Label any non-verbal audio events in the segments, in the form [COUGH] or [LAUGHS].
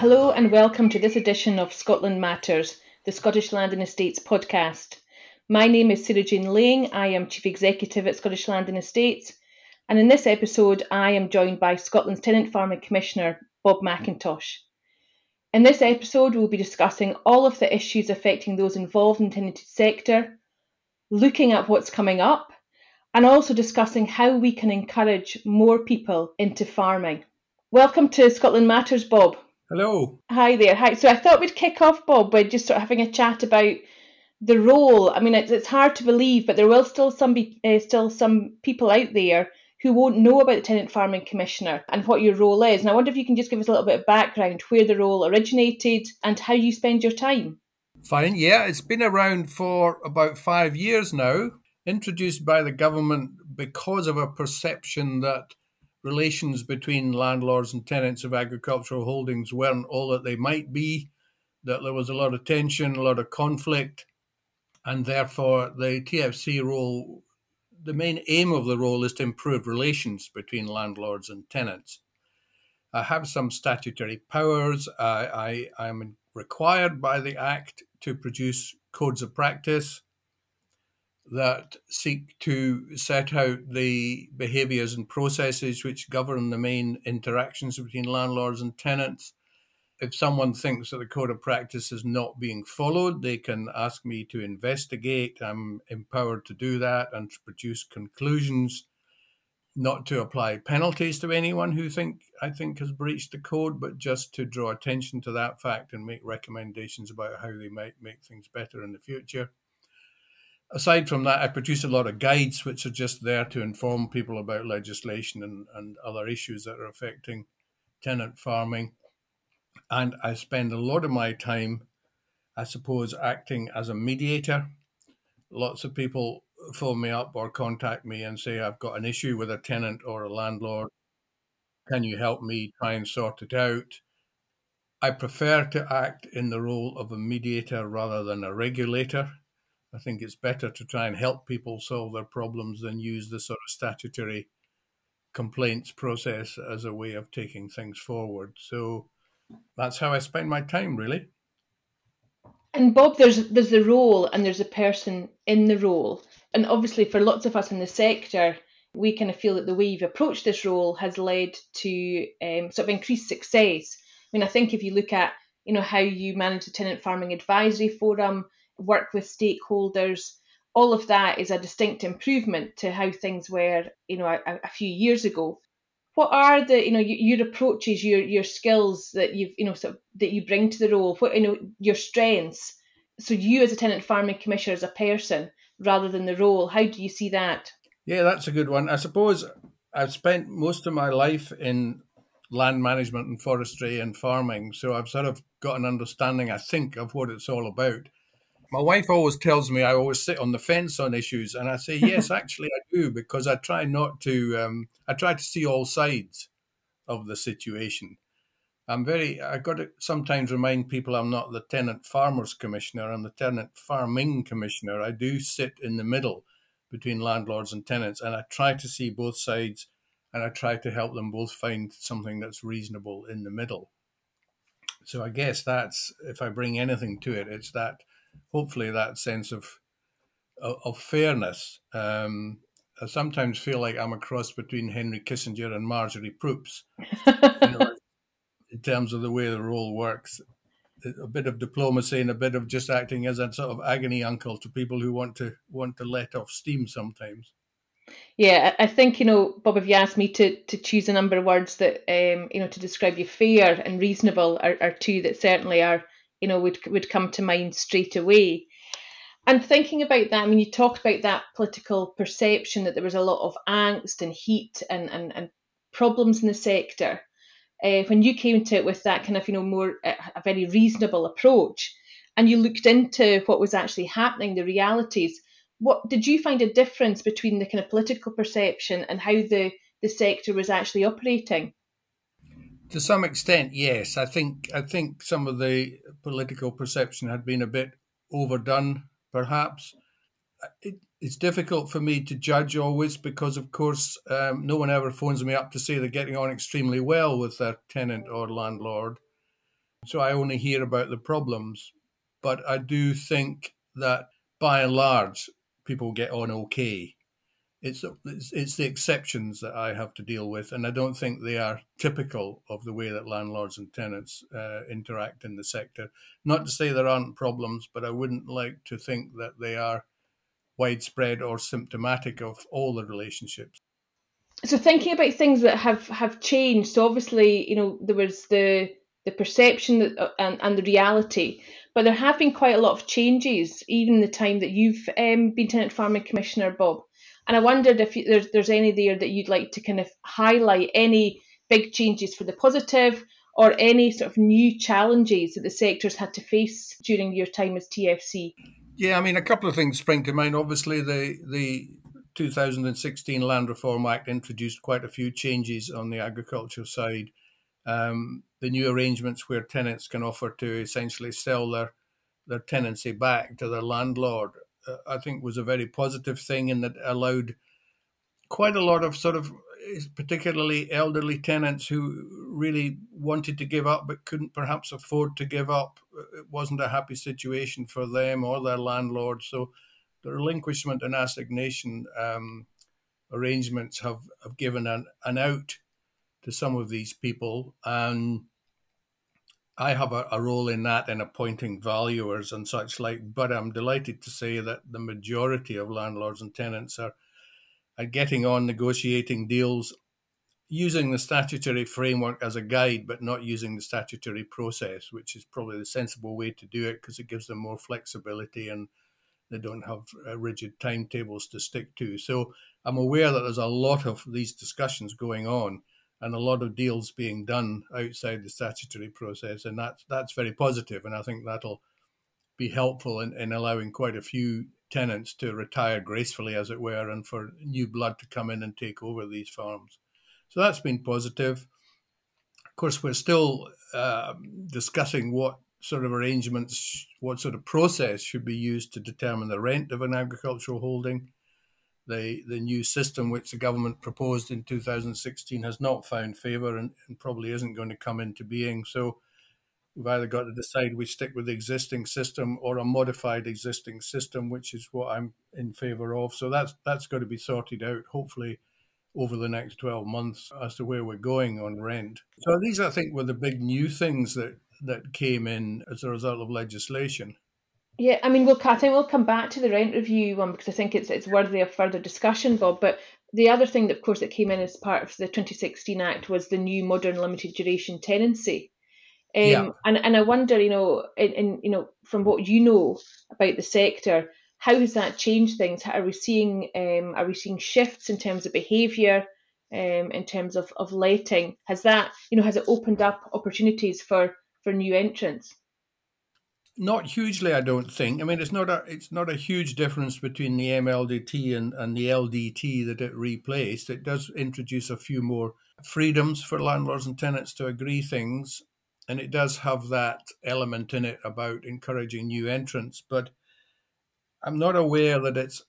Hello and welcome to this edition of Scotland Matters, the Scottish Land and Estates podcast. My name is Sarah Jane Laing. I am Chief Executive at Scottish Land and Estates, and in this episode, I am joined by Scotland's Tenant Farming Commissioner, Bob McIntosh. In this episode, we'll be discussing all of the issues affecting those involved in the tenanted sector, looking at what's coming up, and also discussing how we can encourage more people into farming. Welcome to Scotland Matters, Bob. Hello. Hi there. Hi. So I thought we'd kick off, Bob, by just sort of having a chat about the role. I mean, it's, it's hard to believe, but there will still some be uh, still some people out there who won't know about the Tenant Farming Commissioner and what your role is. And I wonder if you can just give us a little bit of background, where the role originated and how you spend your time. Fine. Yeah, it's been around for about five years now. Introduced by the government because of a perception that relations between landlords and tenants of agricultural holdings weren't all that they might be, that there was a lot of tension, a lot of conflict, and therefore the TFC role, the main aim of the role is to improve relations between landlords and tenants. I have some statutory powers. I, I am required by the Act to produce codes of practice that seek to set out the behaviours and processes which govern the main interactions between landlords and tenants. If someone thinks that the code of practice is not being followed, they can ask me to investigate. I'm empowered to do that and to produce conclusions, not to apply penalties to anyone who think I think has breached the code, but just to draw attention to that fact and make recommendations about how they might make things better in the future aside from that, I produce a lot of guides which are just there to inform people about legislation and, and other issues that are affecting tenant farming. And I spend a lot of my time, I suppose, acting as a mediator. Lots of people phone me up or contact me and say, I've got an issue with a tenant or a landlord. Can you help me try and sort it out? I prefer to act in the role of a mediator rather than a regulator I think it's better to try and help people solve their problems than use the sort of statutory complaints process as a way of taking things forward. So that's how I spend my time, really. And Bob, there's there's the role and there's a person in the role, and obviously for lots of us in the sector, we kind of feel that the way you've approached this role has led to um, sort of increased success. I mean, I think if you look at you know how you manage the tenant farming advisory forum, work with stakeholders, all of that is a distinct improvement to how things were, you know, a, a few years ago. What are the, you know, your, your, approaches, your your skills that you've, you know, sort of, that you bring to the role? What, you know, your strengths. So you, as a tenant farming commissioner, as a person, rather than the role, how do you see that? Yeah, that's a good one. I suppose I've spent most of my life in land management and forestry and farming, so I've sort of got an understanding, I think, of what it's all about my wife always tells me I always sit on the fence on issues, and I say yes, [LAUGHS] actually I do because I try not to. Um, I try to see all sides of the situation. I'm very. I got to sometimes remind people I'm not the tenant farmers commissioner. I'm the tenant farming commissioner. I do sit in the middle between landlords and tenants, and I try to see both sides, and I try to help them both find something that's reasonable in the middle. So I guess that's if I bring anything to it, it's that hopefully that sense of of, of fairness. Um, I sometimes feel like I'm a cross between Henry Kissinger and Marjorie Proops, you know, [LAUGHS] in terms of the way the role works. A bit of diplomacy and a bit of just acting as a sort of agony uncle to people who want to want to let off steam sometimes. Yeah, I think you know, Bob. If you asked me to to choose a number of words that um, you know to describe you, fair and reasonable are, are two that certainly are you know would would come to mind straight away. And thinking about that, I mean, you talked about that political perception that there was a lot of angst and heat and and, and problems in the sector. Uh, when you came to it with that kind of you know more uh, a very reasonable approach, and you looked into what was actually happening, the realities. What did you find a difference between the kind of political perception and how the the sector was actually operating? To some extent, yes. I think I think some of the political perception had been a bit overdone, perhaps. It, it's difficult for me to judge always because, of course, um, no one ever phones me up to say they're getting on extremely well with their tenant or landlord. So I only hear about the problems. But I do think that by and large, people get on okay. It's, it's, it's the exceptions that I have to deal with, and I don't think they are typical of the way that landlords and tenants uh, interact in the sector. Not to say there aren't problems, but I wouldn't like to think that they are widespread or symptomatic of all the relationships. So thinking about things that have have changed, so obviously you know there was the the perception that, uh, and, and the reality, but there have been quite a lot of changes even the time that you've um, been tenant farming commissioner, Bob. And I wondered if you, there's there's any there that you'd like to kind of highlight any big changes for the positive or any sort of new challenges that the sector's had to face during your time as TFC. Yeah, I mean, a couple of things spring to mind. Obviously, the the 2016 Land Reform Act introduced quite a few changes on the agricultural side. Um, the new arrangements where tenants can offer to essentially sell their their tenancy back to their landlord, uh, I think, was a very positive thing, and that allowed quite a lot of sort of particularly elderly tenants who really wanted to give up but couldn't perhaps afford to give up. It wasn't a happy situation for them or their landlord. So the relinquishment and assignation um, arrangements have, have given an, an out to some of these people. And I have a, a role in that in appointing valuers and such like. But I'm delighted to say that the majority of landlords and tenants are at getting on negotiating deals using the statutory framework as a guide, but not using the statutory process, which is probably the sensible way to do it because it gives them more flexibility and they don't have uh, rigid timetables to stick to. So I'm aware that there's a lot of these discussions going on and a lot of deals being done outside the statutory process, and that's that's very positive, and I think that'll be helpful in, in allowing quite a few tenants to retire gracefully, as it were, and for new blood to come in and take over these farms. So that's been positive. Of course, we're still uh, discussing what sort of arrangements, what sort of process should be used to determine the rent of an agricultural holding. The, the new system which the government proposed in 2016 has not found favour and, and probably isn't going to come into being. So We've either got to decide we stick with the existing system or a modified existing system, which is what I'm in favour of. So that's that's got to be sorted out, hopefully, over the next 12 months as to where we're going on rent. So these, I think, were the big new things that, that came in as a result of legislation. Yeah, I mean, we'll, I think we'll come back to the rent review one because I think it's it's worthy of further discussion, Bob. But the other thing that, of course, that came in as part of the 2016 Act was the new modern limited duration tenancy. Um, yeah. and, and I wonder, you know, in, in, you know, from what you know about the sector, how has that changed things? Are we seeing um, are we seeing shifts in terms of behaviour, um, in terms of, of letting? Has that you know has it opened up opportunities for for new entrants? Not hugely, I don't think. I mean, it's not a it's not a huge difference between the MLDT and, and the LDT that it replaced. It does introduce a few more freedoms for landlords and tenants to agree things and it does have that element in it about encouraging new entrants. But I'm not aware that it's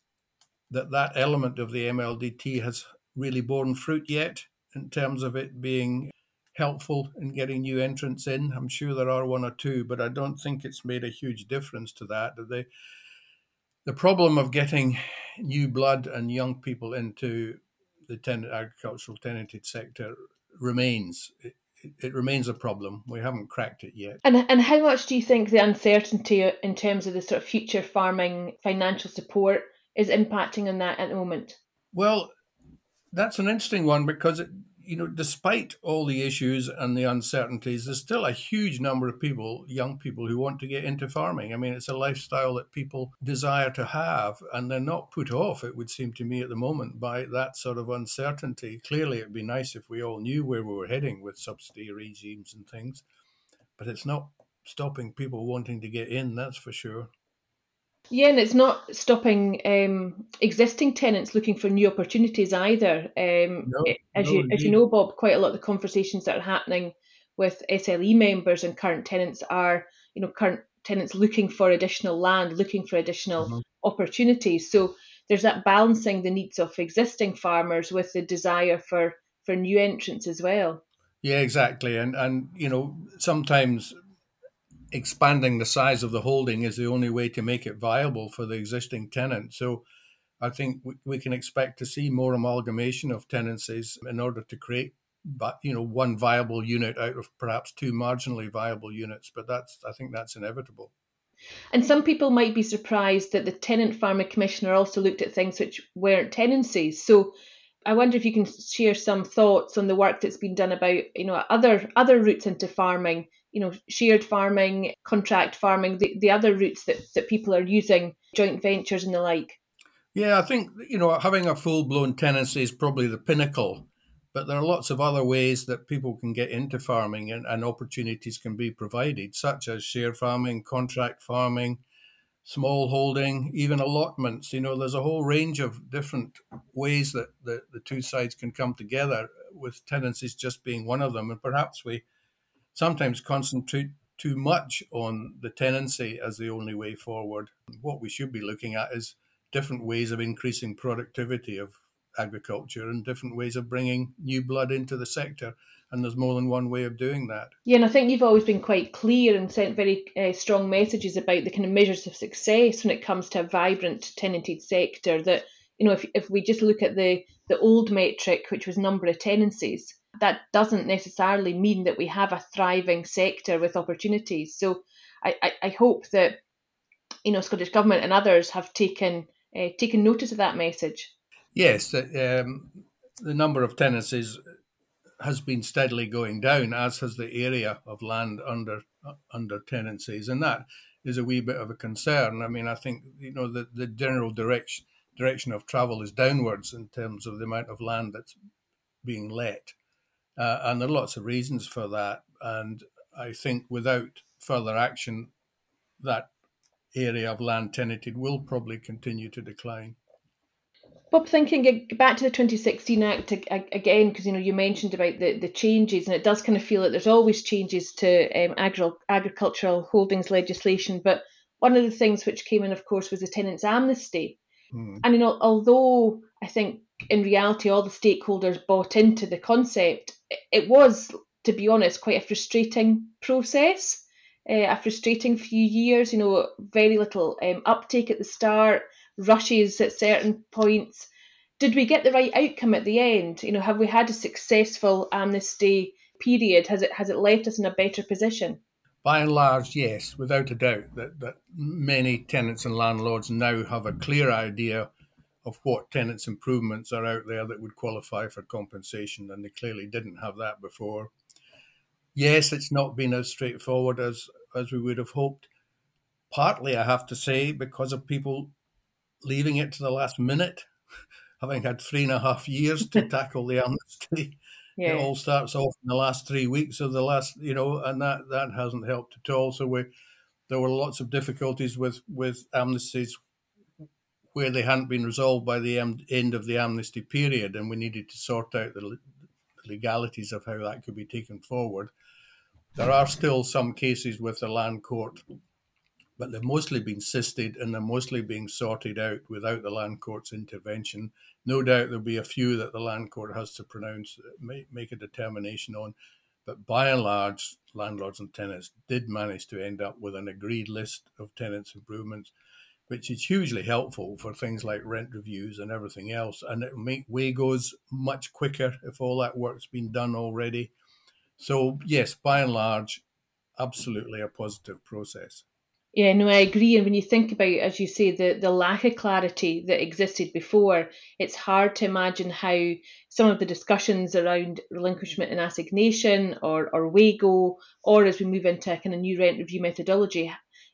that that element of the MLDT has really borne fruit yet in terms of it being helpful in getting new entrants in. I'm sure there are one or two, but I don't think it's made a huge difference to that. The the problem of getting new blood and young people into the tenant, agricultural tenanted sector remains. It, it remains a problem. We haven't cracked it yet. And and how much do you think the uncertainty in terms of the sort of future farming financial support is impacting on that at the moment? Well, that's an interesting one because it, you know, despite all the issues and the uncertainties, there's still a huge number of people, young people, who want to get into farming. I mean, it's a lifestyle that people desire to have, and they're not put off, it would seem to me at the moment, by that sort of uncertainty. Clearly, it'd be nice if we all knew where we were heading with subsidy regimes and things, but it's not stopping people wanting to get in, that's for sure. Yeah, and it's not stopping um, existing tenants looking for new opportunities either. Um, no, as no, you indeed. as you know, Bob, quite a lot of the conversations that are happening with SLE members and current tenants are, you know, current tenants looking for additional land, looking for additional mm-hmm. opportunities. So there's that balancing the needs of existing farmers with the desire for for new entrants as well. Yeah, exactly, and and you know sometimes expanding the size of the holding is the only way to make it viable for the existing tenant. So I think we, we can expect to see more amalgamation of tenancies in order to create but you know one viable unit out of perhaps two marginally viable units but that's i think that's inevitable and some people might be surprised that the tenant farming commissioner also looked at things which weren't tenancies so I wonder if you can share some thoughts on the work that's been done about, you know, other other routes into farming, you know, shared farming, contract farming, the, the other routes that, that people are using, joint ventures and the like. Yeah, I think, you know, having a full blown tenancy is probably the pinnacle, but there are lots of other ways that people can get into farming and, and opportunities can be provided, such as share farming, contract farming, small holding, even allotments. You know, there's a whole range of different ways that the, the two sides can come together, with tenancies just being one of them. And perhaps we sometimes concentrate too much on the tenancy as the only way forward. What we should be looking at is different ways of increasing productivity of agriculture and different ways of bringing new blood into the sector and there's more than one way of doing that. Yeah, and I think you've always been quite clear and sent very uh, strong messages about the kind of measures of success when it comes to a vibrant tenanted sector. That you know, if if we just look at the the old metric, which was number of tenancies, that doesn't necessarily mean that we have a thriving sector with opportunities. So I, I, I hope that you know Scottish government and others have taken uh, taken notice of that message. Yes, um, the number of tenancies has been steadily going down, as has the area of land under under tenancies, and that is a wee bit of a concern. I mean, I think you know the, the general direction direction of travel is downwards in terms of the amount of land that's being let, uh, and there are lots of reasons for that. And I think without further action, that area of land tenanted will probably continue to decline. Bob, thinking back to the 2016 Act again, because you know you mentioned about the, the changes, and it does kind of feel that there's always changes to um, agri- agricultural holdings legislation. But one of the things which came in, of course, was the tenants' amnesty. Mm. And you know, although I think in reality all the stakeholders bought into the concept, it was, to be honest, quite a frustrating process. Uh, a frustrating few years, you know, very little um, uptake at the start rushes at certain points. Did we get the right outcome at the end? You know, have we had a successful amnesty period? Has it has it left us in a better position? By and large, yes, without a doubt that, that many tenants and landlords now have a clear idea of what tenants improvements are out there that would qualify for compensation, and they clearly didn't have that before. Yes, it's not been as straightforward as as we would have hoped. Partly, I have to say, because of people leaving it to the last minute, [LAUGHS] having had three and a half years to [LAUGHS] tackle the amnesty. Yeah. It all starts off in the last three weeks of the last, you know, and that that hasn't helped at all. So we, there were lots of difficulties with with amnesties where they hadn't been resolved by the end of the amnesty period, and we needed to sort out the legalities of how that could be taken forward. There are still some cases with the land court but they've mostly been sisted and they're mostly being sorted out without the land court's intervention. No doubt there'll be a few that the land court has to pronounce, uh, make a determination on, but by and large, landlords and tenants did manage to end up with an agreed list of tenants' improvements, which is hugely helpful for things like rent reviews and everything else. And it'll make waygos much quicker if all that work's been done already. So, yes, by and large, absolutely a positive process. Yeah, no, I agree. And when you think about, as you say, the, the lack of clarity that existed before, it's hard to imagine how some of the discussions around relinquishment and assignation or, or waygo, or as we move into a kind of new rent review methodology,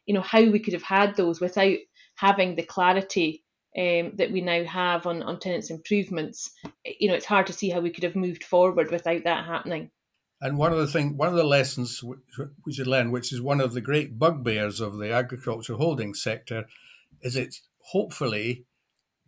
you know, how we could have had those without having the clarity um, that we now have on, on tenants' improvements. You know, it's hard to see how we could have moved forward without that happening. And one of the thing, one of the lessons we should learn, which is one of the great bugbears of the agriculture holding sector, is it's hopefully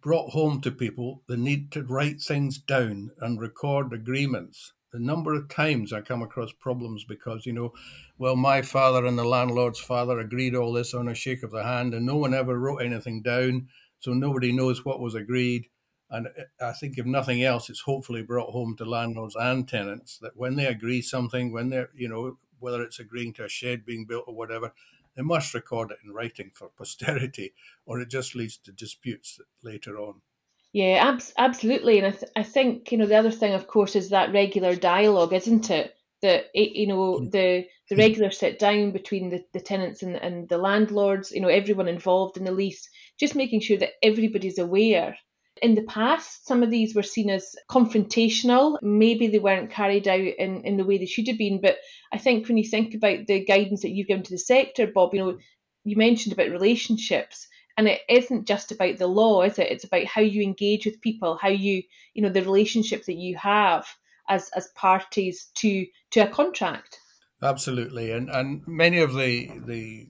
brought home to people the need to write things down and record agreements. The number of times I come across problems because, you know, well, my father and the landlord's father agreed all this on a shake of the hand, and no one ever wrote anything down, so nobody knows what was agreed. And eh, I think, if nothing else, it's hopefully brought home to landlords and tenants that when they agree something, when they're, you know, whether it's agreeing to a shed being built or whatever, they must record it in writing for [LAUGHS] posterity, or it just leads to disputes later on. Yeah, abs- absolutely. And I, th- I think, you know, the other thing, of course, is that regular dialogue, isn't it? That, it, you know, mm. the, the mm. regular sit down between the, the tenants and, and the landlords, you know, everyone involved in the lease, just making sure that everybody's aware. In the past, some of these were seen as confrontational. Maybe they weren't carried out in, in the way they should have been. But I think when you think about the guidance that you've given to the sector, Bob, you know, you mentioned about relationships and it isn't just about the law is it? It's about how you engage with people how you you know the relationship that you have as as parties to to a contract. Absolutely. And and many of the the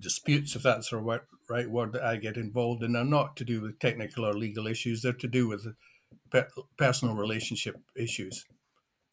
disputes if that's the right, right word that i get involved in are not to do with technical or legal issues. They're to do with personal relationship issues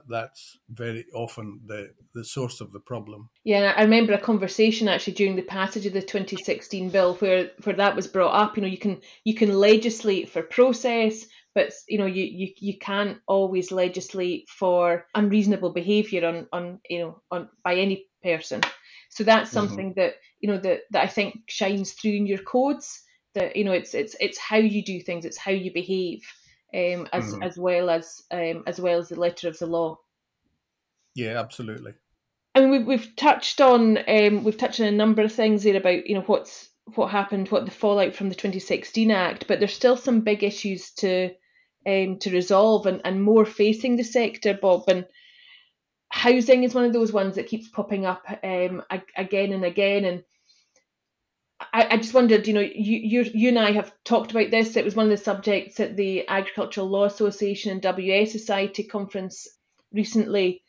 that's very often the, the source of the problem. Yeah, I remember a conversation actually during the passage of the 2016 bill where, where that was brought up. You know, you can you can legislate for process, but you know, you, you, you can't always legislate for unreasonable behaviour on, on you know on by any person. So that's mm-hmm. something mm-hmm. that you know that, that I think shines through in your codes. That you know, it's it's it's how you do things, it's how you behave um, as mm-hmm. as well as um, as well as the letter of the law. Yeah, absolutely. I mean, we've we've touched on um, we've touched on a number of things here about you know what's what happened, what the fallout from the 2016 Act, but there's still some big issues to um, to resolve and, and more facing the sector, Bob. And housing is one of those ones that keeps popping up um, again and again. And I, I just wondered, you know, you, you you and I have talked about this. It was one of the subjects at the Agricultural Law Association and WA Society conference recently.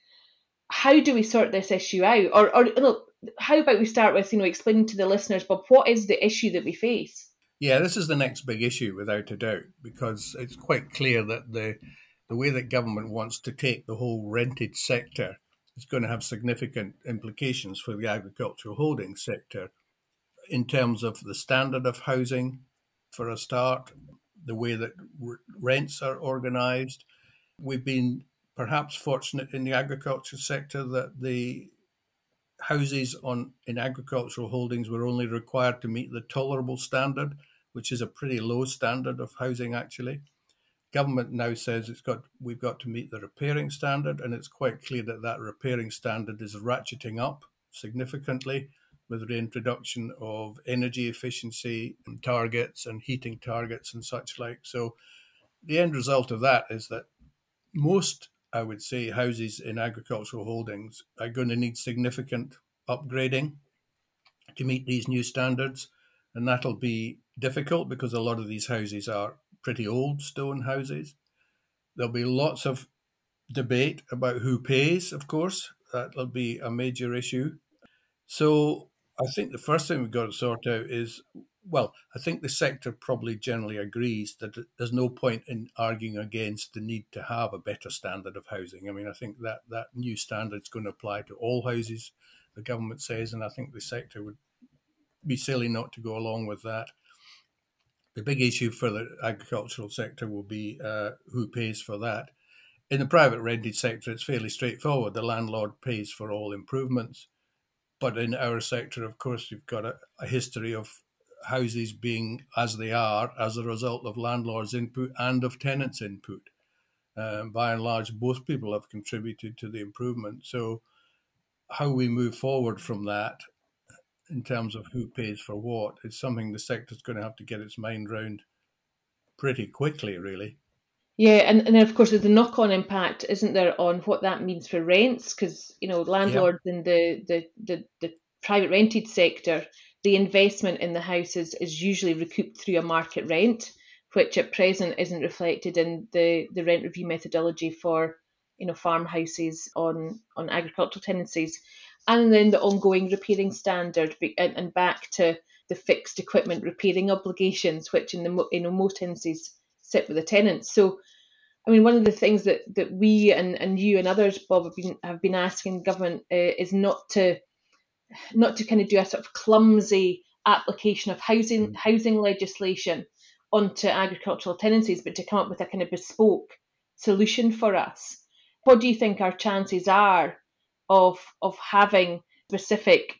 How do we sort this issue out? Or, or look, how about we start with, you know, explaining to the listeners, Bob, what is the issue that we face? Yeah, this is the next big issue, without a doubt, because it's quite clear that the the way that government wants to take the whole rented sector is going to have significant implications for the agricultural holding sector in terms of the standard of housing, for a start, the way that rents are organised. We've been perhaps fortunate in the agriculture sector that the houses on in agricultural holdings were only required to meet the tolerable standard, which is a pretty low standard of housing actually. Government now says it's got we've got to meet the repairing standard, and it's quite clear that that repairing standard is ratcheting up significantly with the introduction of energy efficiency targets and heating targets and such like. So the end result of that is that most, I would say, houses in agricultural holdings are going to need significant upgrading to meet these new standards. And that'll be difficult because a lot of these houses are pretty old stone houses. There'll be lots of debate about who pays, of course. That'll be a major issue. So I think the first thing we've got to sort out is well, I think the sector probably generally agrees that there's no point in arguing against the need to have a better standard of housing. I mean, I think that that new standard is going to apply to all houses, the government says, and I think the sector would be silly not to go along with that. The big issue for the agricultural sector will be uh, who pays for that. In the private rented sector, it's fairly straightforward. The landlord pays for all improvements but in our sector, of course, you've got a, a history of houses being as they are as a result of landlords' input and of tenants' input. Um, by and large, both people have contributed to the improvement. So, how we move forward from that in terms of who pays for what is something the sector's going to have to get its mind round pretty quickly, really. Yeah, and, and then of course there's the knock on impact, isn't there, on what that means for rents? Because you know landlords yeah. in the, the, the, the private rented sector, the investment in the houses is usually recouped through a market rent, which at present isn't reflected in the, the rent review methodology for you know farmhouses on on agricultural tenancies, and then the ongoing repairing standard, and, and back to the fixed equipment repairing obligations, which in the you know most tenancies sit with the tenants. So, I mean, one of the things that, that we and, and you and others, Bob, have been have been asking government uh, is not to not to kind of do a sort of clumsy application of housing mm. housing legislation onto agricultural tenancies, but to come up with a kind of bespoke solution for us. What do you think our chances are of of having specific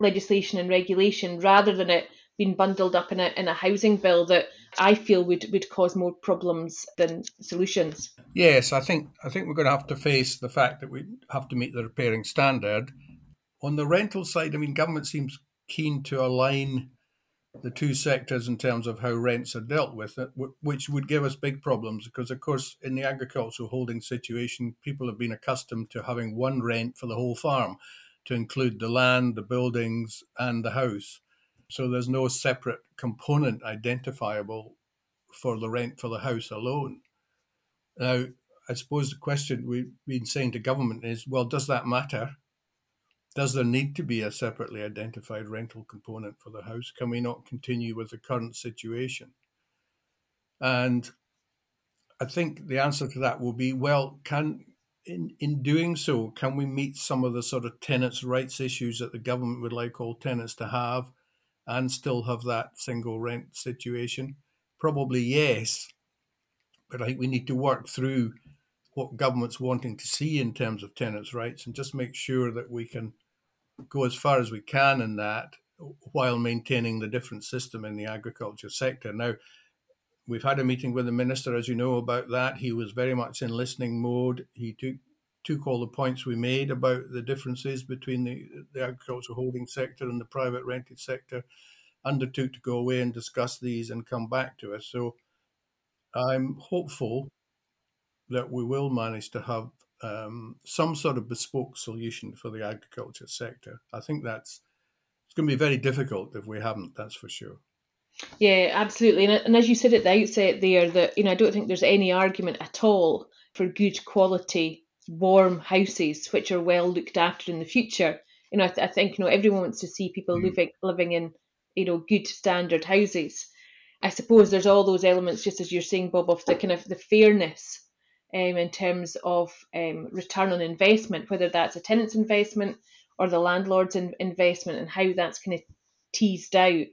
legislation and regulation rather than it being bundled up in a in a housing bill that I feel would would cause more problems than solutions. Yes, I think I think we're going to have to face the fact that we have to meet the repairing standard. On the rental side, I mean, government seems keen to align the two sectors in terms of how rents are dealt with, uh, which would give us big problems because, of course, in the agricultural holding situation, people have been accustomed to having one rent for the whole farm to include the land, the buildings, and the house. So there's no separate component identifiable for the rent for the house alone. Now, I suppose the question we've been saying to government is well, does that matter? Does there need to be a separately identified rental component for the house? Can we not continue with the current situation? And I think the answer to that will be well, can in, in doing so, can we meet some of the sort of tenants' rights issues that the government would like all tenants to have and still have that single rent situation? Probably yes. But I think we need to work through what government's wanting to see in terms of tenants' rights and just make sure that we can go as far as we can in that while maintaining the different system in the agriculture sector. Now, we've had a meeting with the minister, as you know, about that. He was very much in listening mode. He took took all the points we made about the differences between the, the agricultural holding sector and the private rented sector, undertook to go away and discuss these and come back to us. So I'm hopeful that we will manage to have um, some sort of bespoke solution for the agriculture sector. I think that's it's going to be very difficult if we haven't. That's for sure. Yeah, absolutely. And, and as you said at the outset there, that you know I don't think there's any argument at all for good quality warm houses which are well looked after in the future. You know, I, th- I think you know everyone wants to see people mm. living living in you know good standard houses. I suppose there's all those elements, just as you're saying, Bob, of the kind of the fairness um, in terms of um, return on investment, whether that's a tenant's investment or the landlord's in- investment, and how that's kind of teased out.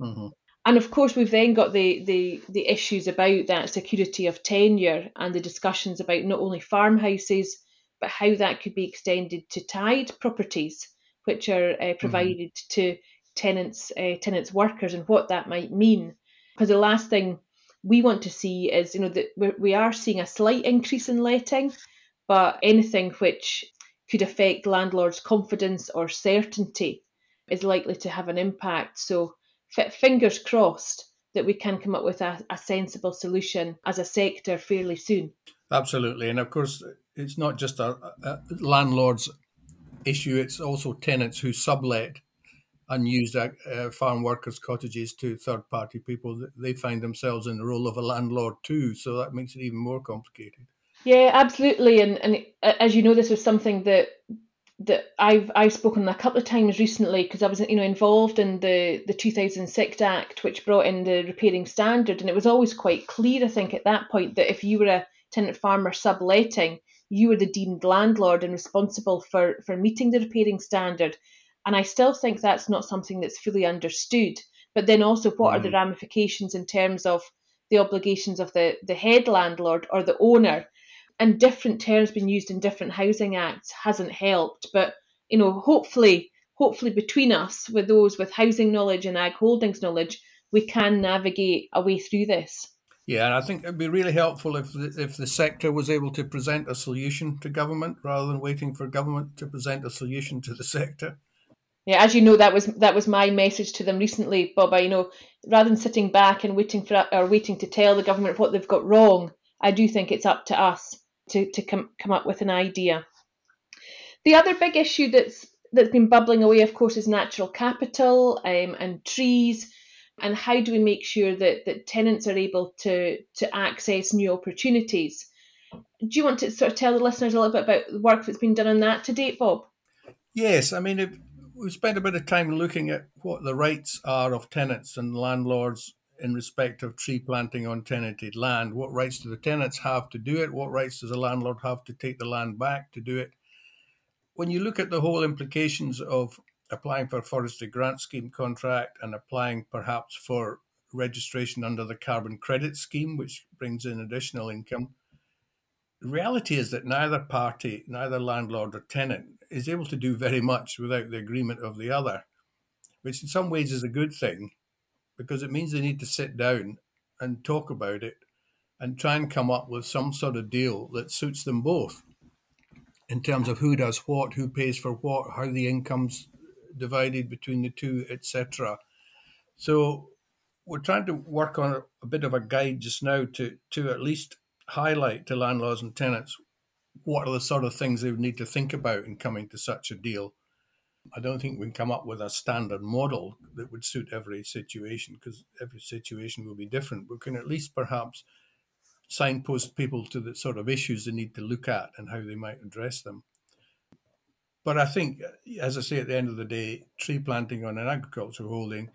Mm-hmm. And of course, we've then got the, the, the issues about that security of tenure and the discussions about not only farmhouses, but how that could be extended to tied properties, which are uh, mm-hmm. provided mm-hmm. to tenants, uh, tenants' workers, and what that might mean. Because the last thing we want to see is, you know, that we are seeing a slight increase in letting, but anything which could affect landlords' confidence or certainty is likely to have an impact. So, fingers crossed that we can come up with a, a sensible solution as a sector fairly soon. Absolutely, and of course, it's not just a, a landlord's issue; it's also tenants who sublet unused uh, farm workers' cottages to third party people, they find themselves in the role of a landlord too. So that makes it even more complicated. Yeah, absolutely. And and as you know, this was something that that I've I've spoken a couple of times recently because I was you know involved in the the 2006 Act, which brought in the repairing standard, and it was always quite clear, I think, at that point that if you were a tenant farmer subletting, you were the deemed landlord and responsible for for meeting the repairing standard. And I still think that's not something that's fully understood. But then also, what mm. are the mm. ramifications in terms of the obligations of the, the head landlord or the owner? And different terms being used in different housing acts hasn't helped. But you know, hopefully, hopefully between us, with those with housing knowledge and ag holdings knowledge, we can navigate a way through this. Yeah, and I think it'd be really helpful if the, if the sector was able to present a solution to government rather than waiting for government to present a solution to the sector yeah, as you know, that was that was my message to them recently, Bob. I, you know, rather than sitting back and waiting for or waiting to tell the government what they've got wrong, I do think it's up to us to to come come up with an idea. The other big issue that's that's been bubbling away, of course, is natural capital um, and trees, and how do we make sure that that tenants are able to to access new opportunities? Do you want to sort of tell the listeners a little bit about the work that's been done on that to date, Bob? Yes, I mean, if, we spent a bit of time looking at what the rights are of tenants and landlords in respect of tree planting on tenanted land. What rights do the tenants have to do it? What rights does the landlord have to take the land back to do it? When you look at the whole implications of applying for a forestry grant scheme contract and applying perhaps for registration under the carbon credit scheme, which brings in additional income, The reality is that neither party, neither landlord or tenant, is able to do very much without the agreement of the other, which in some ways is a good thing because it means they need to sit down and talk about it and try and come up with some sort of deal that suits them both in terms of who does what, who pays for what, how the income's divided between the two, etc. So we're trying to work on a, bit of a guide just now to to at least highlight to landlords and tenants what are the sort of things they would need to think about in coming to such a deal. I don't think we can come up with a standard model that would suit every situation because every situation will be different. We can at least perhaps signpost people to the sort of issues they need to look at and how they might address them. But I think, uh, as I say, at the end of the day, tree planting on an agricultural holding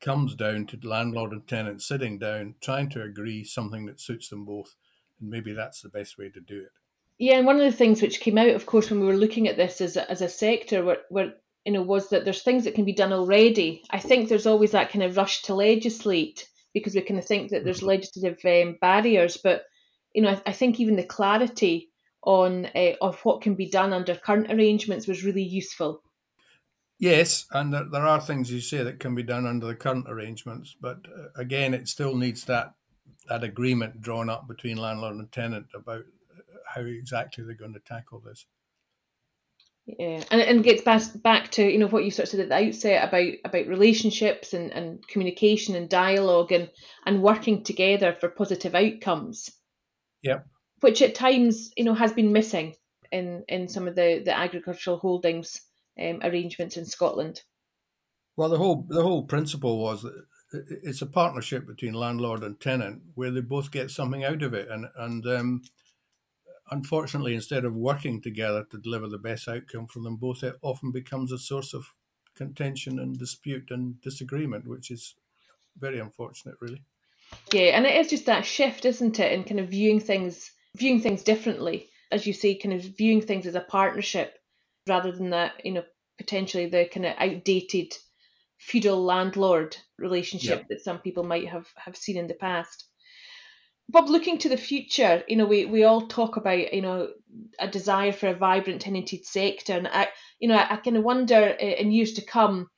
comes down to landlord and tenant sitting down, trying to agree something that suits them both. And maybe that's the best way to do it. Yeah, and one of the things which came out, of course, when we were looking at this as a, as a sector, were, were you know, was that there's things that can be done already. I think there's always that kind of rush to legislate because we kind of think that there's mm-hmm. legislative um, barriers. But you know, I, I, think even the clarity on uh, of what can be done under current arrangements was really useful. Yes, and there, there are things you say that can be done under the current arrangements, but uh, again, it still needs that that agreement drawn up between landlord and tenant about how exactly they're going to tackle this. Yeah, and and gets back back to you know what you sort of said at the outset about about relationships and, and communication and dialogue and and working together for positive outcomes. Yep. Which at times you know has been missing in in some of the the agricultural holdings um, arrangements in Scotland. Well, the whole the whole principle was that it's a partnership between landlord and tenant where they both get something out of it, and and um, unfortunately, instead of working together to deliver the best outcome for them both, it often becomes a source of contention and dispute and disagreement, which is very unfortunate, really. Yeah, and it is just that shift, isn't it, in kind of viewing things viewing things differently, as you say, kind of viewing things as a partnership rather than that, you know, potentially the kind of outdated feudal landlord relationship that some people might have have seen in the past. Bob, looking to the future, you know, we, we all talk about, you know, a desire for a vibrant tenanted sector. And I, you know, I, I kind of wonder in years to come,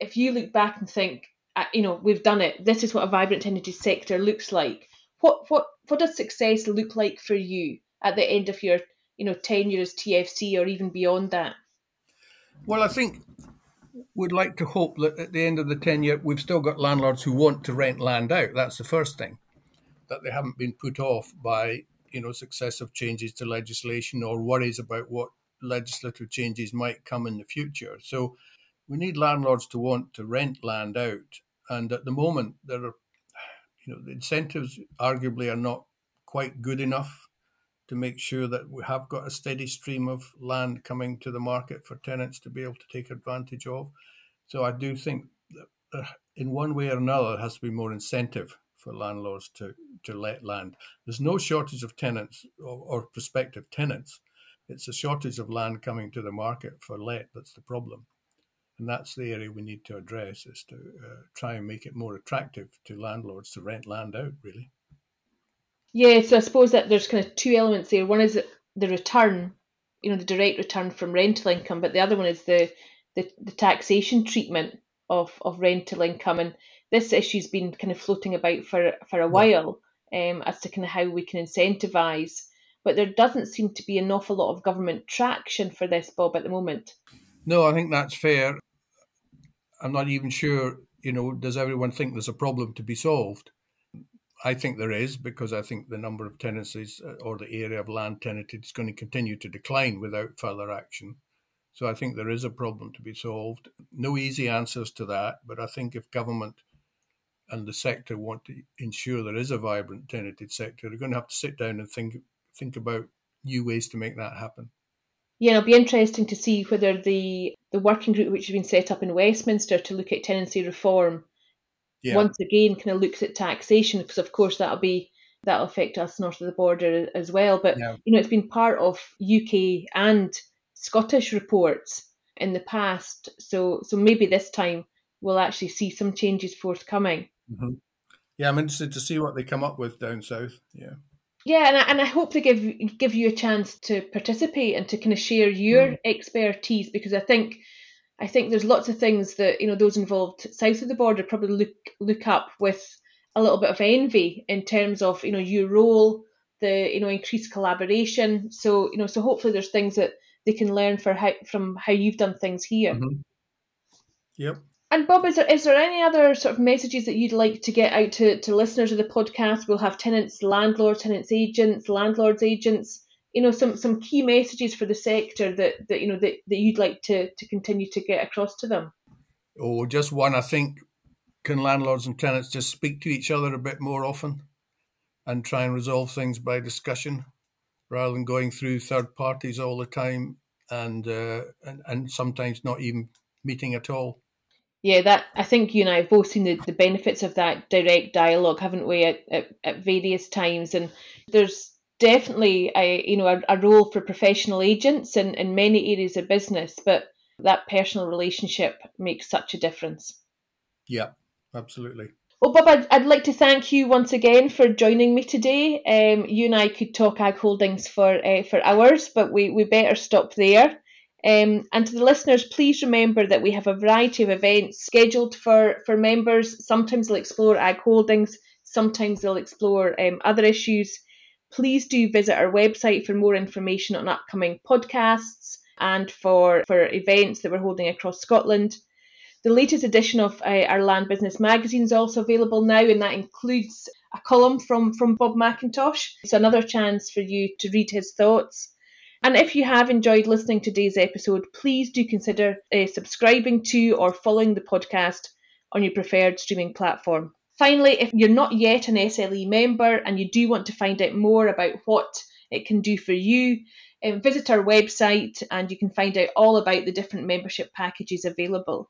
if you look back and think, you know, we've done it. This is what a vibrant tenanted sector looks like. What, what, what does success look like for you at the end of your, you know, tenure as TFC or even beyond that? Well, I think we'd like to hope that at the end of the tenure, we've still got landlords who want to rent land out. That's the first thing that they haven't been put off by you know successive changes to legislation or worries about what legislative changes might come in the future. So we need landlords to want to rent land out, and at the moment there are you know the incentives arguably are not quite good enough to make sure that we have got a steady stream of land coming to the market for tenants to be able to take advantage of. So I do think that uh, in one way or another, there has to be more incentive for landlords to, to let land. There's no shortage of tenants or, or prospective tenants. It's a shortage of land coming to the market for let that's the problem. And that's the area we need to address is to uh, try and make it more attractive to landlords to rent land out, really. Yeah, so I suppose that there's kind of two elements there. One is the return, you know, the direct return from rental income, but the other one is the the, the taxation treatment of, of rental income. And this issue's been kind of floating about for for a while um, as to kind of how we can incentivise. But there doesn't seem to be an awful lot of government traction for this, Bob, at the moment. No, I think that's fair. I'm not even sure, you know, does everyone think there's a problem to be solved? I think there is because I think the number of tenancies uh, or the area of land tenanted is going to continue to decline without further action. So I think there is a problem to be solved. No easy answers to that, but I think if government and the sector want to ensure there is a vibrant tenanted sector, they're going to have to sit down and think think about new ways to make that happen. Yeah, it'll be interesting to see whether the the working group which has been set up in Westminster to look at tenancy reform yeah. once again kind of looks at taxation because of course that'll be that'll affect us north of the border as well. But yeah. you know, it's been part of UK and Scottish reports in the past, so so maybe this time we'll actually see some changes forthcoming. Mm-hmm. Yeah, I'm interested to see what they come up with down south. Yeah. Yeah, and I, and I hope to give give you a chance to participate and to kind of share your mm. expertise because I think I think there's lots of things that you know those involved south of the border probably look look up with a little bit of envy in terms of you know your role, the you know increased collaboration. So you know so hopefully there's things that they can learn for how from how you've done things here. Mm-hmm. Yep. And Bob, is there is there any other sort of messages that you'd like to get out to, to listeners of the podcast? We'll have tenants, landlords, tenants agents, landlords agents. You know, some some key messages for the sector that, that you know that, that you'd like to, to continue to get across to them. Oh, just one. I think can landlords and tenants just speak to each other a bit more often and try and resolve things by discussion rather than going through third parties all the time and uh, and, and sometimes not even meeting at all yeah, that I think you and I have both seen the, the benefits of that direct dialogue, haven't we, at, at, at various times? And there's definitely a you know a, a, role for professional agents in, in many areas of business, but that personal relationship makes such a difference. Yeah, absolutely. Well, Bob, I'd, I'd like to thank you once again for joining me today. Um, you and I could talk ag holdings for uh, for hours, but we, we better stop there. Um, and to the listeners, please remember that we have a variety of events scheduled for, for members. Sometimes they'll explore ag holdings, sometimes they'll explore um, other issues. Please do visit our website for more information on upcoming podcasts and for, for events that we're holding across Scotland. The latest edition of uh, our Land Business magazine is also available now, and that includes a column from, from Bob McIntosh. It's another chance for you to read his thoughts. And if you have enjoyed listening to today's episode, please do consider uh, subscribing to or following the podcast on your preferred streaming platform. Finally, if you're not yet an SLE member and you do want to find out more about what it can do for you, um, visit our website and you can find out all about the different membership packages available.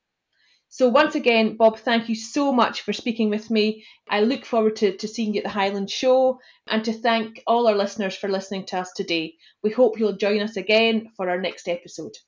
So, once again, Bob, thank you so much for speaking with me. I look forward to, to seeing you at the Highland Show and to thank all our listeners for listening to us today. We hope you'll join us again for our next episode.